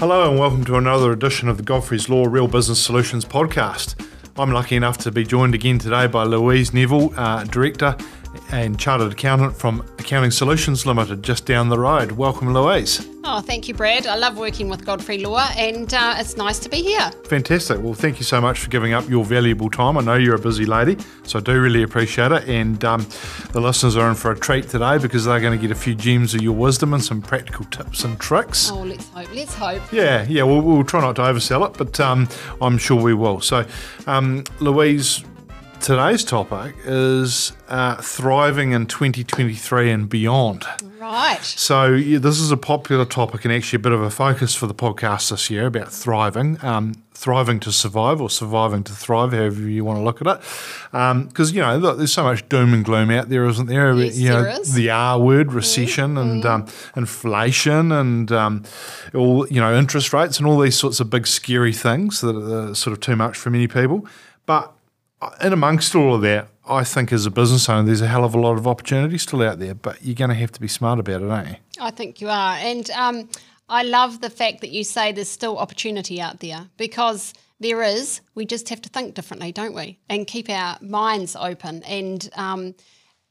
Hello and welcome to another edition of the Godfrey's Law Real Business Solutions podcast. I'm lucky enough to be joined again today by Louise Neville, uh, Director and Chartered Accountant from Accounting Solutions Limited, just down the road. Welcome, Louise. Oh, thank you, Brad. I love working with Godfrey Law, and uh, it's nice to be here. Fantastic. Well, thank you so much for giving up your valuable time. I know you're a busy lady, so I do really appreciate it. And um, the listeners are in for a treat today because they're going to get a few gems of your wisdom and some practical tips and tricks. Oh, let's hope. Let's hope. Yeah, yeah. We'll, we'll try not to oversell it, but um, I'm sure we will. So, um, Louise, today's topic is uh, thriving in 2023 and beyond. Right. So yeah, this is a popular topic and actually a bit of a focus for the podcast this year about thriving, um, thriving to survive or surviving to thrive, however you want to look at it. Because um, you know look, there's so much doom and gloom out there, isn't there? Yes, you know, there is. the R word, recession, and um, inflation, and um, all you know, interest rates, and all these sorts of big scary things that are sort of too much for many people. But in amongst all of that, I think as a business owner, there's a hell of a lot of opportunity still out there, but you're going to have to be smart about it, aren't you? I think you are. And um, I love the fact that you say there's still opportunity out there because there is. We just have to think differently, don't we? And keep our minds open. And um,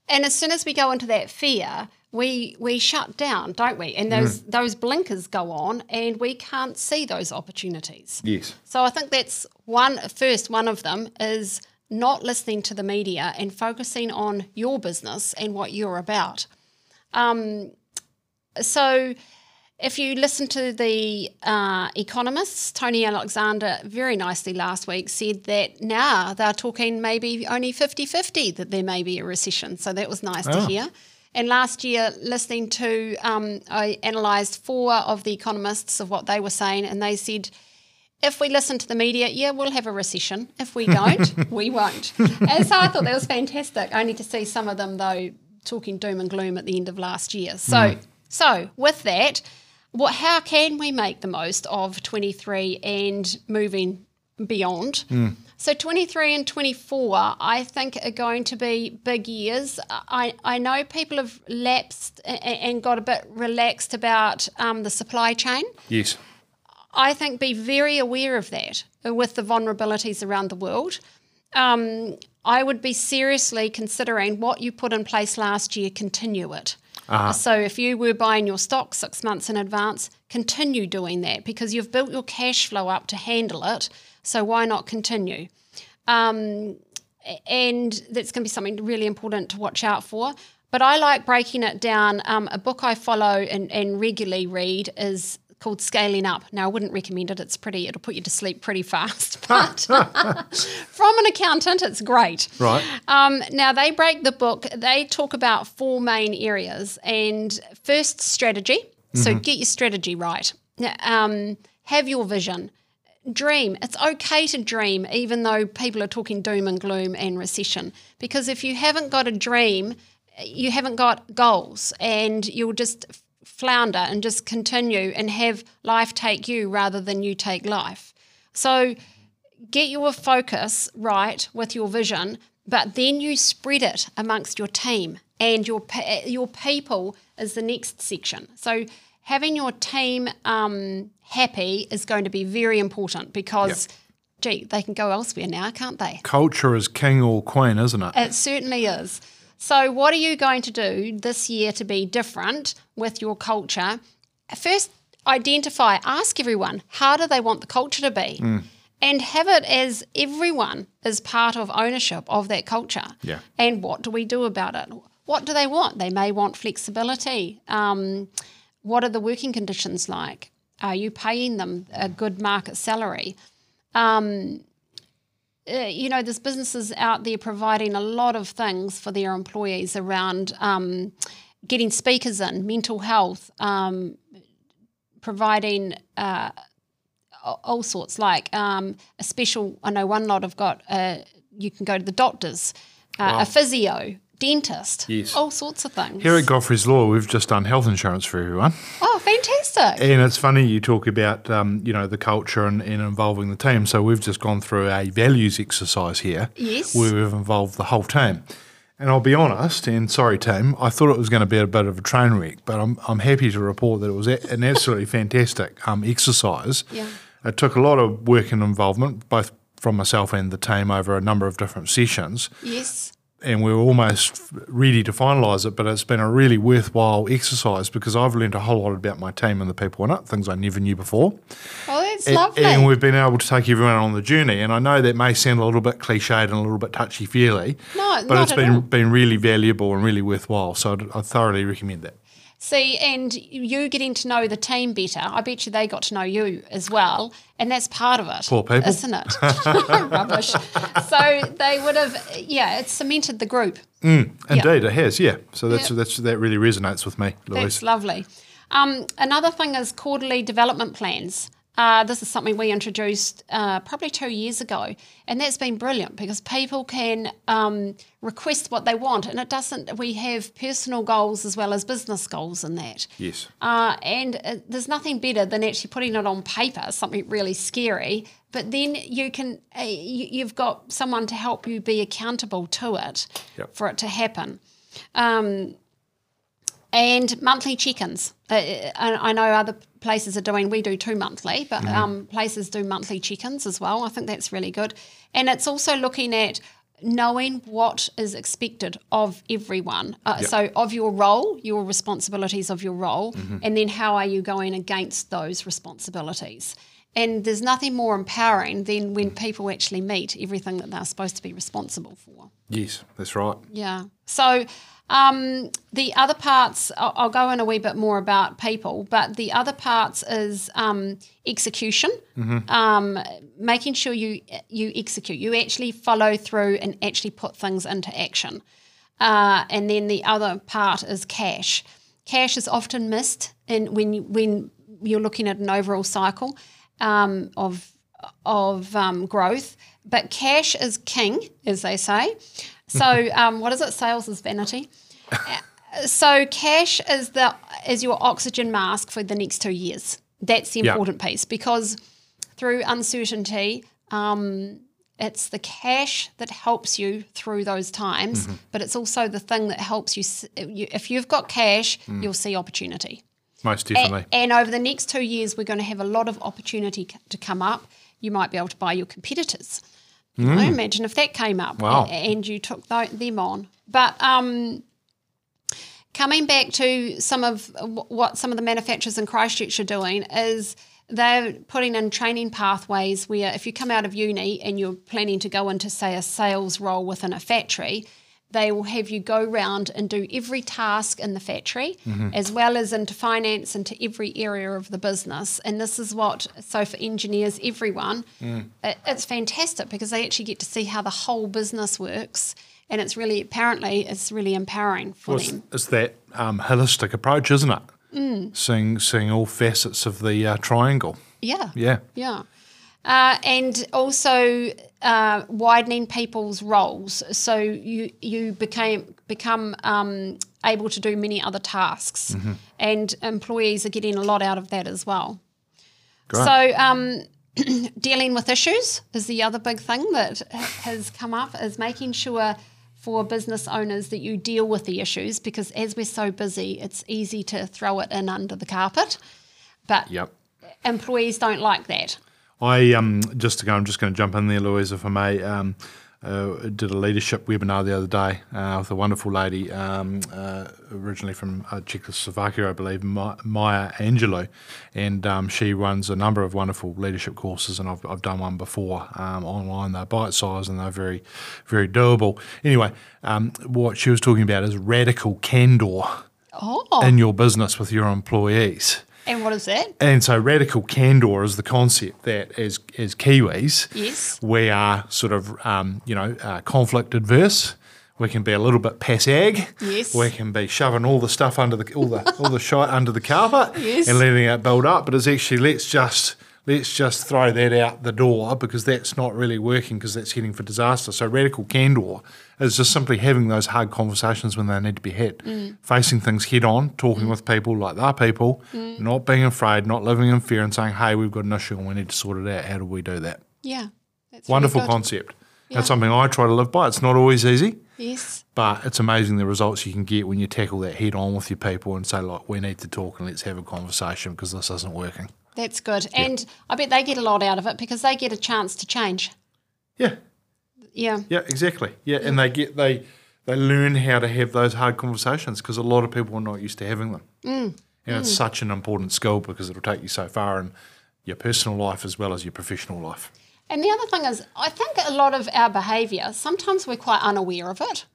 and as soon as we go into that fear, we we shut down, don't we? And those Mm. those blinkers go on, and we can't see those opportunities. Yes. So I think that's one first one of them is not listening to the media and focusing on your business and what you're about. Um, so if you listen to the uh, economists, Tony Alexander very nicely last week said that now they're talking maybe only 50 50 that there may be a recession. So that was nice to Oh. hear. And last year, listening to, um, I analysed four of the economists of what they were saying, and they said, if we listen to the media, yeah, we'll have a recession. If we don't, we won't. And so I thought that was fantastic, only to see some of them, though, talking doom and gloom at the end of last year. So, so with that, what, how can we make the most of 23 and moving beyond? So 23 and 24, I think, are going to be big years. I, I know people have lapsed and got a bit relaxed about um, the supply chain. Yes. I think be very aware of that uh, with the vulnerabilities around the world. Um, I would be seriously considering what you put in place last year, continue it. So if you were buying your stock six months in advance, continue doing that because you've built your cash flow up to handle it. So why not continue? Um, and that's going to be something really important to watch out for. But I like breaking it down. Um, a book I follow and, and regularly read is called Scaling Up. Now, I wouldn't recommend it. It's pretty, it'll put you to sleep pretty fast. But from an accountant, it's great. Right. Um, now, they break the book, they talk about four main areas. And first, strategy. So get your strategy right. Um, have your vision. Dream. It's okay to dream, even though people are talking doom and gloom and recession. Because if you haven't got a dream, you haven't got goals and you'll just flounder and just continue and have life take you rather than you take life. So get your focus right with your vision, but then you spread it amongst your team and your your people is the next section. So having your team um, happy is going to be very important because, gee, they can go elsewhere now, can't they? Culture is king or queen, isn't it? It certainly is. So, what are you going to do this year to be different with your culture? First, identify, ask everyone, how do they want the culture to be? And have it as everyone is part of ownership of that culture. Yeah. And what do we do about it? What do they want? They may want flexibility. Um, what are the working conditions like? Are you paying them a good market salary? Um, uh, you know, there's businesses out there providing a lot of things for their employees around um, getting speakers in, mental health, um, providing uh, all- all sorts, like um, a special. I know one lot have got. Uh, you can go to the doctors, uh, a physio, dentist, Yes. all sorts of things. Here at Godfrey's Law, we've just done health insurance for everyone. oh, fantastic! And it's funny you talk about um, you know the culture and, and involving the team. So we've just gone through a values exercise here. Yes. Where we've involved the whole team. And I'll be honest, and sorry, Tim, I thought it was going to be a bit of a train wreck, but I'm, I'm happy to report that it was an absolutely fantastic um, exercise. Yeah. It took a lot of work and involvement, both from myself and the team, over a number of different sessions. Yes. And we are almost ready to finalise it, but it's been a really worthwhile exercise because I've learned a whole lot about my team and the people in it, things I never knew before. Oh, that's And- lovely. And we've been able to take everyone on the journey. And I know that may sound a little bit cliched and a little bit touchy feely, No, but it's been all. been really valuable and really worthwhile. So I thoroughly recommend that. See, and you getting to know the team better, I bet you they got to know you as well. And that's part of it. Poor people. Isn't it? Rubbish. So they would have, yeah, it's cemented the group. Indeed, it has. Yeah. So that's that's that really resonates with me, Louise. That's lovely. Um, another thing is quarterly development plans. Uh, this is something we introduced uh, probably two years ago, and that's been brilliant because people can um, request what they want, and it doesn't. We have personal goals as well as business goals in that. Yes. Uh, and uh, there's nothing better than actually putting it on paper, something really scary. But then you can, uh, you, you've got someone to help you be accountable to it Yep. for it to happen. Um, and monthly check-ins. Uh, I, I know other places are doing. We do two monthly, but um, places do monthly check-ins as well. I think that's really good, and it's also looking at knowing what is expected of everyone. Uh, Yep. So of your role, your responsibilities of your role, and then how are you going against those responsibilities. And there's nothing more empowering than when people actually meet everything that they're supposed to be responsible for. Yes, that's right. Yeah. So um, the other parts, I'll, I'll go in a wee bit more about people, but the other parts is um, execution, um, making sure you you execute, you actually follow through and actually put things into action. Uh, and then the other part is cash. Cash is often missed in when you, when you're looking at an overall cycle um, of of um, growth, but cash is king, as they say. So, um, what is it? Sales is vanity. So, cash is the is your oxygen mask for the next two years. That's the Yeah. important piece because through uncertainty, um, it's the cash that helps you through those times, but it's also the thing that helps you. if you've got cash, you'll see opportunity. Most definitely. And, over the next two years, we're going to have a lot of opportunity to come up. You might be able to buy your competitors. You know, imagine if that came up Mm. Wow. and you took them on. But um, coming back to some of wh- what some of the manufacturers in Christchurch are doing is they're putting in training pathways where if you come out of uni and you're planning to go into, say, a sales role within a factory, they will have you go round and do every task in the factory, as well as into finance, into every area of the business. And this is what, so for engineers, everyone, it, it's fantastic because they actually get to see how the whole business works. And it's really, apparently, it's really empowering for Well, it's, them. it's that um, holistic approach, isn't it? Mm. Seeing seeing all facets of the uh, triangle. Yeah. Yeah. Yeah. Uh, and also uh, widening people's roles, so you you became become um, able to do many other tasks, and employees are getting a lot out of that as well. Great. So um, dealing with issues is the other big thing that has come up is making sure for business owners that you deal with the issues because as we're so busy, it's easy to throw it in under the carpet, but Yep. employees don't like that. I um just to go. I'm just going to jump in there, Louise, if I may. Um, uh, did a leadership webinar the other day uh, with a wonderful lady, um, uh, originally from uh, Czechoslovakia, I believe, Ma- Maya Angelou, and um, she runs a number of wonderful leadership courses, and I've, I've done one before um, online. They're bite sized and they're very, very doable. Anyway, um, what she was talking about is radical candor Oh, in your business with your employees. And what is that? And so radical candor is the concept that as as Kiwis, Yes. we are sort of um, you know uh, conflict adverse. We can be a little bit passag. Yes. We can be shoving all the stuff under the all the all the shite under the carpet Yes. and letting it build up. But it's actually let's just let's just throw that out the door because that's not really working because that's heading for disaster. So radical candor is just simply having those hard conversations when they need to be had, Mm. facing things head on, talking with people like they're people, Mm. not being afraid, not living in fear, and saying, "Hey, we've got an issue and we need to sort it out. How do we do that?" Yeah. That's really Wonderful good. concept. Yeah. That's something I try to live by. It's not always easy, Yes. But it's amazing the results you can get when you tackle that head on with your people and say, like, we need to talk and let's have a conversation because this isn't working. That's good. And I bet they get a lot out of it because they get a chance to change. Yeah, Yeah. yeah, exactly. Yeah, and they get they they learn how to have those hard conversations because a lot of people are not used to having them. Mm. And it's such an important skill because it'll take you so far in your personal life as well as your professional life. And the other thing is, I think a lot of our behaviour, sometimes we're quite unaware of it.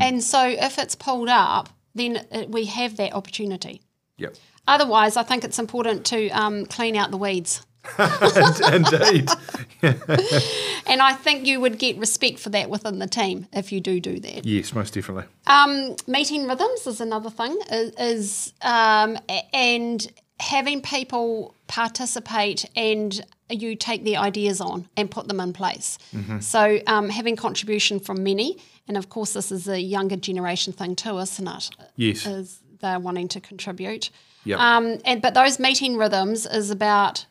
And so if it's pulled up, then we have that opportunity. Yep. Otherwise, I think it's important to um, clean out the weeds. Indeed. And I think you would get respect for that within the team if you do do that. yes, most definitely. Um, meeting rhythms is another thing, is, um, and having people participate and you take their ideas on and put them in place. So um, having contribution from many, and of course this is a younger generation thing too, isn't it? Yes. Is they're wanting to contribute. Yep. Um, and but those meeting rhythms is about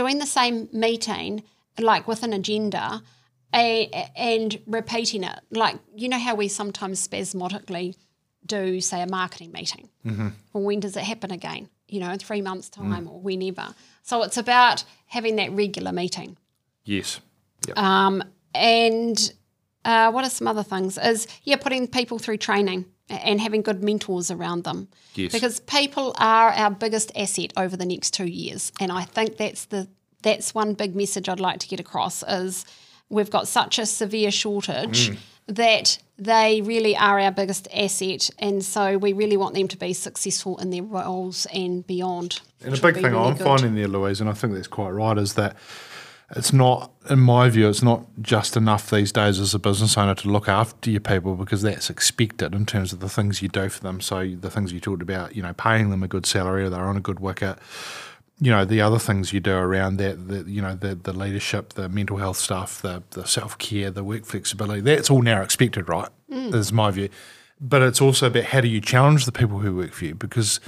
doing the same meeting like with an agenda a, and repeating it. Like you know how we sometimes spasmodically do say a marketing meeting. Mm-hmm. Well, when does it happen again? You know, three months' time or whenever. So it's about having that regular meeting. Yes. Yep. Um, and uh, what are some other things? Is yeah, putting people through training and having good mentors around them. Yes. Because people are our biggest asset over the next two years, and I think that's the that's one big message I'd like to get across is we've got such a severe shortage Mm. that they really are our biggest asset, and so we really want them to be successful in their roles and beyond. And a big thing really I'm good. finding there, Louise, and I think that's quite right, is that it's not, in my view, it's not just enough these days as a business owner to look after your people because that's expected in terms of the things you do for them. So the things you talked about, you know, paying them a good salary, or they're on a good wicket. You know, the other things you do around that, the, you know, the, the leadership, the mental health stuff, the, the self care, the work flexibility, that's all now expected, right? Mm. Is my view. But it's also about how do you challenge the people who work for you because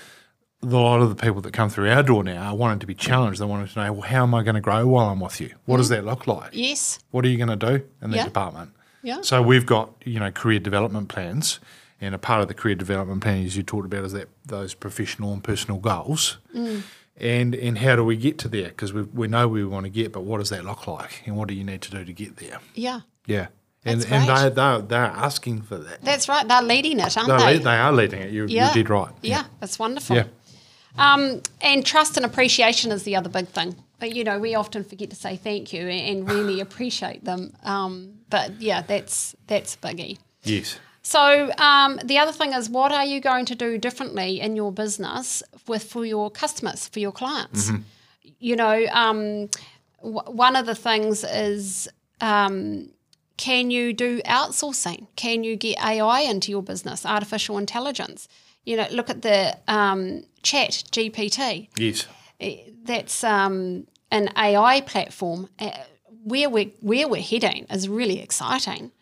a lot of the people that come through our door now are wanting to be challenged. They wanting to know, well, how am I going to grow while I'm with you? What does that look like? Yes. What are you going to do in the Yeah. department? Yeah. So we've got you know career development plans, and a part of the career development plan, as you talked about, is that those professional and personal goals. Mm. And and how do we get to there? Because we we know we want to get, but what does that look like? And what do you need to do to get there? Yeah. Yeah. And That's and they they're, they're asking for that. That's right. They're leading it, aren't They're they? le- they are leading it. You're, Yeah. you're dead right. Yeah, that's wonderful. Yeah. Um, and trust and appreciation is the other big thing. But you know, we often forget to say thank you and, and really appreciate them. Um, but yeah, that's that's biggie. Yes. So um, the other thing is, what are you going to do differently in your business with for your customers, for your clients? You know, um, w- one of the things is. Um, can you do outsourcing? Can you get AI into your business, artificial intelligence? You know, look at the um, Chat GPT. Yes. Eh, That's um, an AI platform. Uh, where we're where we're heading is really exciting.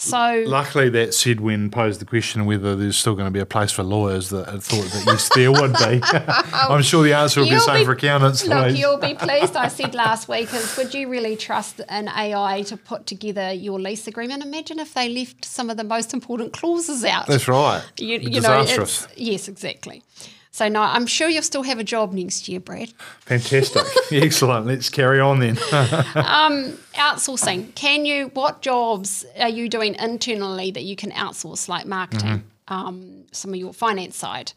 So Luckily, that said when posed the question whether there's still going to be a place for lawyers, that I thought that yes, there would be. I'm sure the answer will be the same be- for accountants. Look, Louise. you'll be pleased. I said last week is would you really trust an AI to put together your lease agreement? Imagine if they left some of the most important clauses out. That's right. you, you know, disastrous. yes, exactly. So no, I'm sure you'll still have a job next year, Brad. Fantastic. Excellent. Let's carry on then. Outsourcing. Can you? What jobs are you doing internally that you can outsource, like marketing, um, some of your finance side?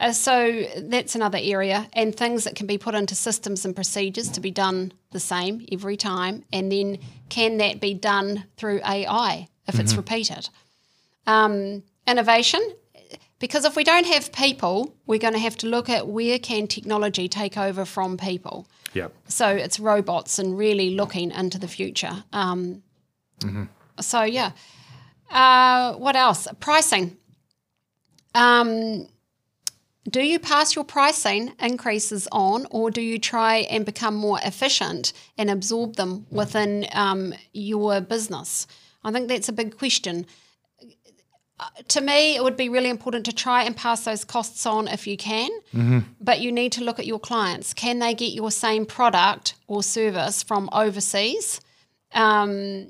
Uh, so that's another area, and things that can be put into systems and procedures to be done the same every time, and then can that be done through AI if it's repeated? Um, innovation, because if we don't have people, we're going to have to look at where can technology take over from people. yep. So it's robots and really looking into the future. Um, So yeah, uh, what else? Pricing. Um, do you pass your pricing increases on, or do you try and become more efficient and absorb them within um, your business? I think that's a big question. Uh, To me, it would be really important to try and pass those costs on if you can, but you need to look at your clients. Can they get your same product or service from overseas? Um,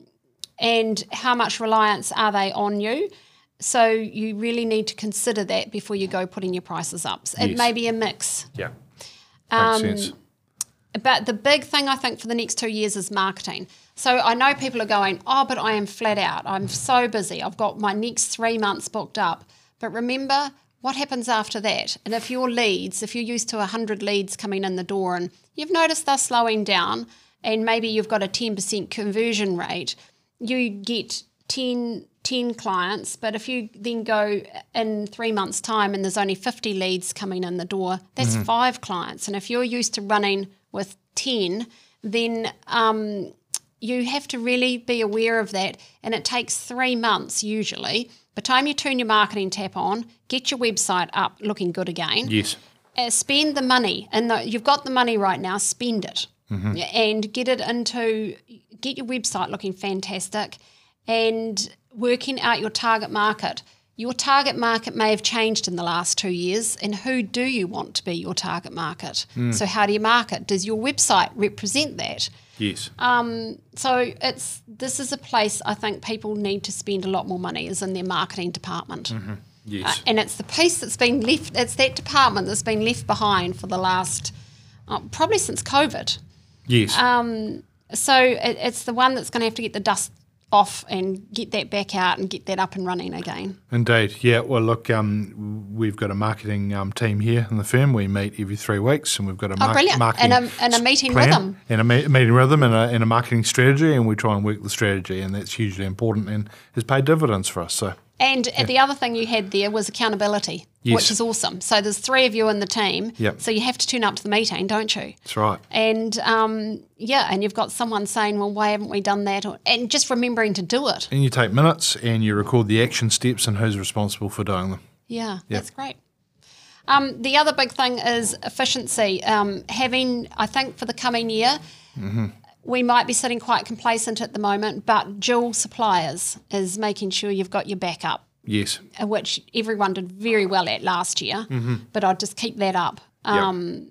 and how much reliance are they on you? So you really need to consider that before you go putting your prices up. It Yes. may be a mix. Yeah. Um, Makes sense. But the big thing I think for the next two years is marketing. So I know people are going, oh, but I am flat out. I'm so busy. I've got my next three months booked up. But remember, what happens after that? And if your leads, if you're used to 100 leads coming in the door and you've noticed they're slowing down and maybe you've got a 10% conversion rate, you get 10, 10 clients. But if you then go in three months' time and there's only 50 leads coming in the door, that's five clients. And if you're used to running with 10, then um, you have to really be aware of that. And it takes three months usually. By the time you turn your marketing tap on, get your website up looking good again, Yes. uh, spend the money. And the, you've got the money right now, spend it. And get it into, get your website looking fantastic and working out your target market. Your target market may have changed in the last two years, and who do you want to be your target market? So, how do you market? Does your website represent that? Yes. Um, so it's this is a place I think people need to spend a lot more money is in their marketing department. yes. Uh, and it's the piece that's been left, it's that department that's been left behind for the last, uh, probably since COVID. yes. Um, so it, it's the one that's going to have to get the dust off and get that back out and get that up and running again. Indeed, yeah. Well, look, um, we've got a marketing um, team here in the firm. We meet every three weeks, and we've got a mar- Oh, brilliant. marketing And a- and a meeting with plan them. and a me- meeting them, and a, and a marketing strategy, and we try and work the strategy, and that's hugely important and has paid dividends for us. So, And the other thing you had there was accountability, Yes. which is awesome. So there's three of you in the team. Yep. So you have to turn up to the meeting, don't you? that's right. And um, yeah, and you've got someone saying, "Well, why haven't we done that?" Or, and just remembering to do it. And you take minutes, and you record the action steps and who's responsible for doing them. Yeah, that's great. Um, the other big thing is efficiency. Um, having, I think, for the coming year, we might be sitting quite complacent at the moment, but dual suppliers is making sure you've got your backup, Yes. uh, which everyone did very well at last year. But I'd just keep that up. Um,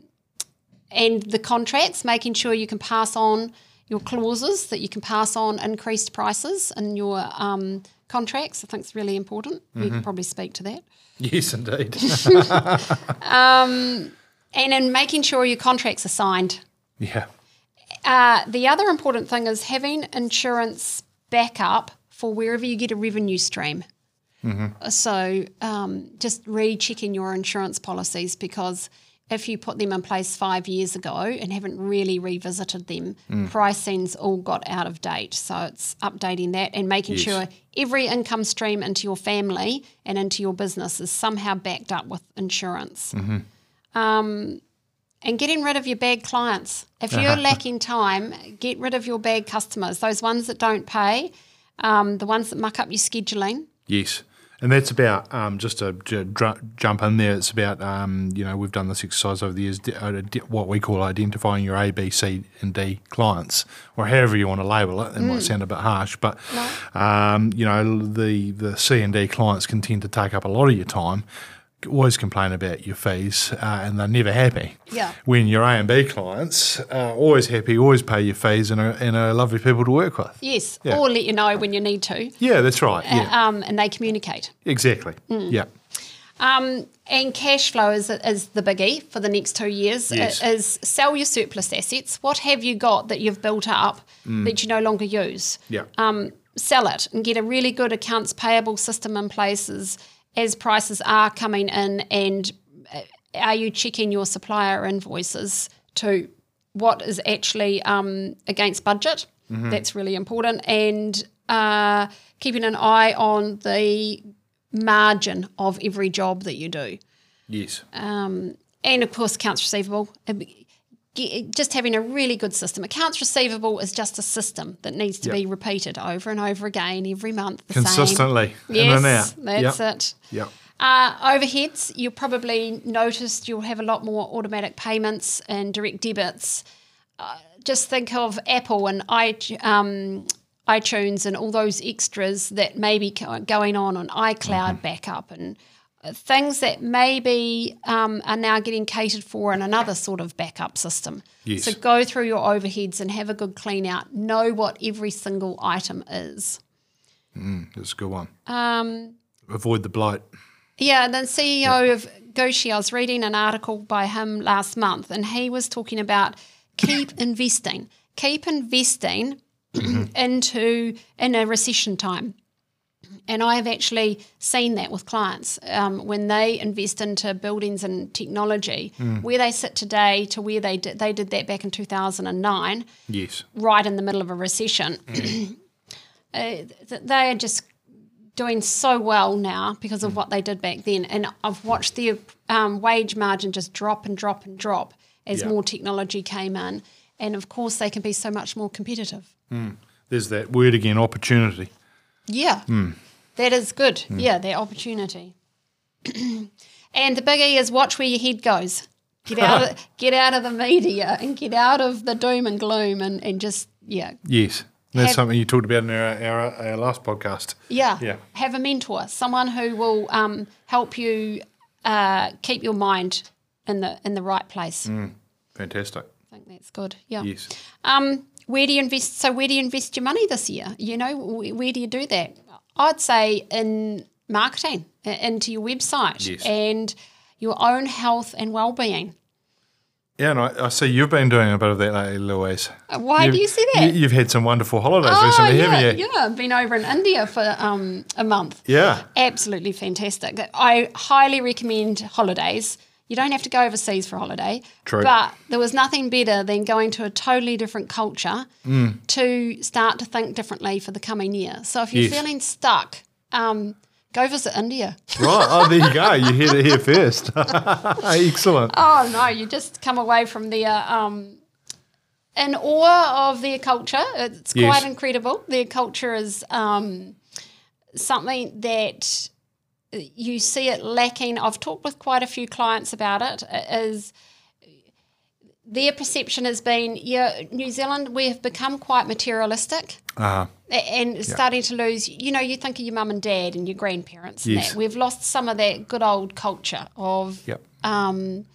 and the contracts, making sure you can pass on your clauses, that you can pass on increased prices in your um, contracts. I think it's really important. You can probably speak to that. Yes, indeed. And in making sure your contracts are signed. yeah. Uh, the other important thing is having insurance backup for wherever you get a revenue stream. So um, just rechecking your insurance policies because if you put them in place five years ago and haven't really revisited them, pricing's all got out of date. So it's updating that and making Yes. sure every income stream into your family and into your business is somehow backed up with insurance. Um, and getting rid of your bad clients. If you're lacking time, get rid of your bad customers, those ones that don't pay, um, the ones that muck up your scheduling. Yes. And that's about um, just to j- jump in there. It's about um, you know we've done this exercise over the years. uh, What we call identifying your A, B, C, and D clients, or however you want to label it. It might sound a bit harsh, but um, you know the the C and D clients can tend to take up a lot of your time. Always complain about your fees, uh, and they're never happy. Yeah. When your A and B clients are always happy, always pay your fees, and are, and are lovely people to work with. Yes, Yeah. or let you know when you need to, Yeah, that's right. Yeah, um, and they communicate. exactly. Yeah. Um, and cash flow is, is the biggie for the next two years. Yes. It is sell your surplus assets. What have you got that you've built up that you no longer use? Yeah. Um, sell it and get a really good accounts payable system in place as, prices are coming in and uh, are you checking your supplier invoices to what is actually um, against budget? That's really important. And uh, keeping an eye on the margin of every job that you do. Yes. Um, and of course, accounts receivable. Just having a really good system. Accounts receivable is just a system that needs to Yep. be repeated over and over again every month. The Same. Consistently, in Yes, and out. that's Yep. it. Yeah. Uh, overheads, you'll probably noticed you'll have a lot more automatic payments and direct debits. Uh, just think of Apple and i um, iTunes and all those extras that may be going on on iCloud backup and things that maybe um, are now getting catered for in another sort of backup system. Yes. So go through your overheads and have a good clean out. Know what every single item is. That's a good one. Um, Avoid the blight. Yeah, the CEO of Goshi, I was reading an article by him last month, and he was talking about keep investing, keep investing into in a recession time. And I have actually seen that with clients um, when they invest into buildings and technology, where they sit today to where they did, they did that back in 2009 Yes. right in the middle of a recession. uh, th- they are just doing so well now because of what they did back then. And I've watched their um, wage margin just drop and drop and drop as Yeah. more technology came in. And of course, they can be so much more competitive. There's that word again, opportunity. Yeah, that is good. Yeah, that opportunity. and the biggie is watch where your head goes. Get out of get out of the media and get out of the doom and gloom and, and just yeah Yes. That's Have- something you talked about in our, our, our last podcast. Yeah. Yeah. Have a mentor, someone who will um, help you uh, keep your mind in the in the right place. Fantastic. I think that's good. Yeah. Yes. Um, where do you invest? So where do you invest your money this year? You know, wh- where do you do that? I'd say in marketing, into your website, Yes. and your own health and well-being. Yeah, and I, I see you've been doing a bit of that lately, Louise. Uh, Why You've- do you see that? You, have had some wonderful holidays oh recently, yeah, haven't you? yeah. I've been over in India for um, a month. Yeah. absolutely fantastic. I highly recommend holidays. You don't have to go overseas for a holiday. True. But there was nothing better than going to a totally different culture Mm. to start to think differently for the coming year. So if you're Yes. feeling stuck, um, go visit India. Right. Oh, there you go. You heard it here first. Excellent. Oh no, you just come away from there um, in awe of their culture. It's Yes. quite incredible. Their culture is um, something that you see it lacking. I've talked with quite a few clients about it. Is their perception has been, yeah, New Zealand, we have become quite materialistic Uh, a- and starting to lose, you know, you think of your mum and dad and your grandparents. and Yes. that. We've lost some of that good old culture of yep. um,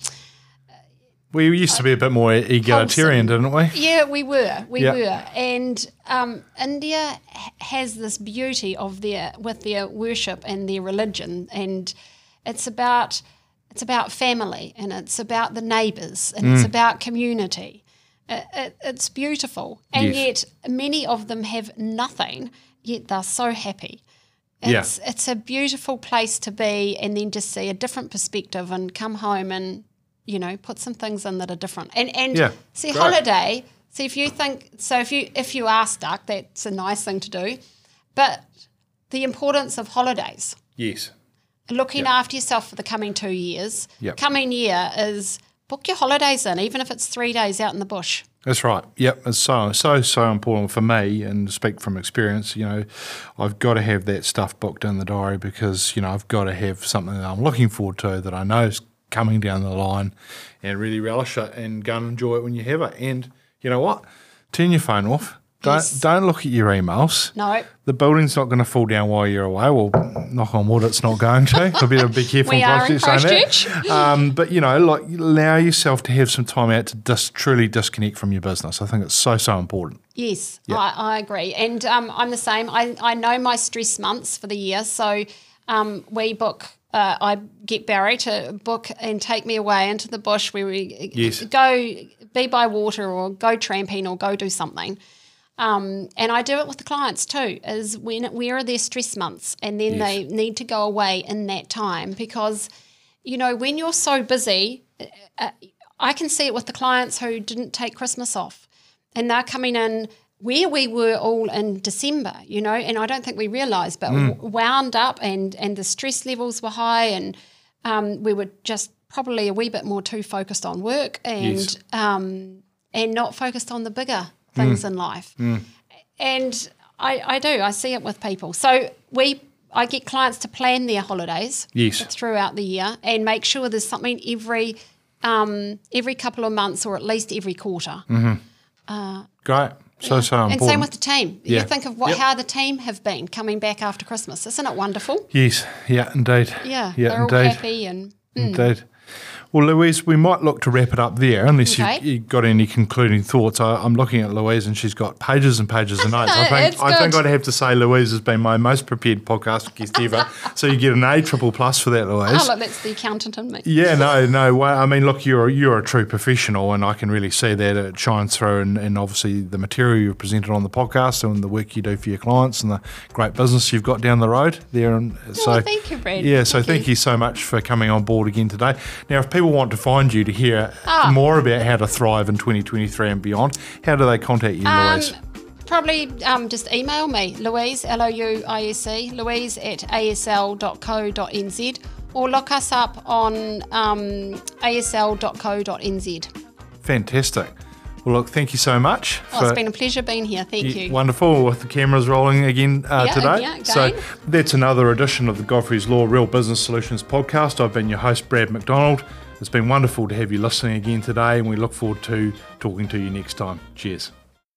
We used to be a bit more egalitarian, didn't we? Yeah, we were, we Yeah. were, and um, India has this beauty of their with their worship and their religion, and it's about it's about family and it's about the neighbours and Mm. it's about community. It, it, it's beautiful, and Yes. yet many of them have nothing, yet they're so happy. Yeah. It's it's a beautiful place to be, and then just see a different perspective and come home and you know put some things in that are different. And and Yeah, see great. holiday. See if you think so. If you if you are stuck, that's a nice thing to do. But the importance of holidays, Yes. looking after yourself for the coming two years. Yep. Coming year is book your holidays in, even if it's three days out in the bush. That's right. Yep, it's so so so important for me, and speak from experience. You know, I've got to have that stuff booked in the diary because you know I've got to have something that I'm looking forward to that I know is coming down the line, and really relish it and go and enjoy it when you have it. And you know what? Turn your phone off. Don't Yes. don't look at your emails. No, The building's not going to fall down while you're away. Well, knock on wood, it's not going to. I better be careful. We are in saying that. Christchurch. Um, but you know, like allow yourself to have some time out to dis- truly disconnect from your business. I think it's so so important. Yes, I, I agree. And um, I'm the same. I, I know my stress months for the year. So um, we book, uh, I get Barry to book and take me away into the bush where we Yes. go be by water or go tramping or go do something. Um, and I do it with the clients too, is when where are their stress months? And then they need to go away in that time because, you know, when you're so busy, uh, I can see it with the clients who didn't take Christmas off and they're coming in where we were all in December, you know, and I don't think we realised, but w- wound up and and the stress levels were high, and um, we were just probably a wee bit more too focused on work and Yes. um, and not focused on the bigger things in life. And I, I do, I see it with people. So we. I get clients to plan their holidays Yes. throughout the year and make sure there's something every um, every couple of months or at least every quarter. Great. So so important. And same with the team. Yeah. You think of what Yep. how the team have been coming back after Christmas. Isn't it wonderful? yes, yeah, indeed. Yeah, yeah, they're indeed. all happy and hmm. Indeed. Well, Louise, we might look to wrap it up there, unless Okay. you've, you've got any concluding thoughts. I, I'm looking at Louise, and she's got pages and pages of notes. I think I think I'd have to say Louise has been my most prepared podcast guest ever. so you get an A triple plus for that, Louise. oh look, that's the accountant in me. Yeah, no, no. Well, I mean, look, you're you're a true professional, and I can really see that it shines through, and, and obviously the material you've presented on the podcast, and the work you do for your clients, and the great business you've got down the road there. And oh, so, Oh, thank you, Brad. Yeah, so Thank thank you. you. so much for coming on board again today. Now, if people want to find you to hear Ah. more about how to thrive in 2023 and beyond, how do they contact you, Um, Louise? probably um, just email me, Louise, L O U I S E, Louise at asl.co.nz, or look us up on um, asl.co.nz. Fantastic. Well, look, thank you so much. Oh, it's been a pleasure being here. Thank you. Wonderful with the cameras rolling again uh, Yeah, today. yeah, so that's another edition of the Godfrey's Law Real Business Solutions podcast. I've been your host, Brad McDonald. It's been wonderful to have you listening again today, and we look forward to talking to you next time. Cheers.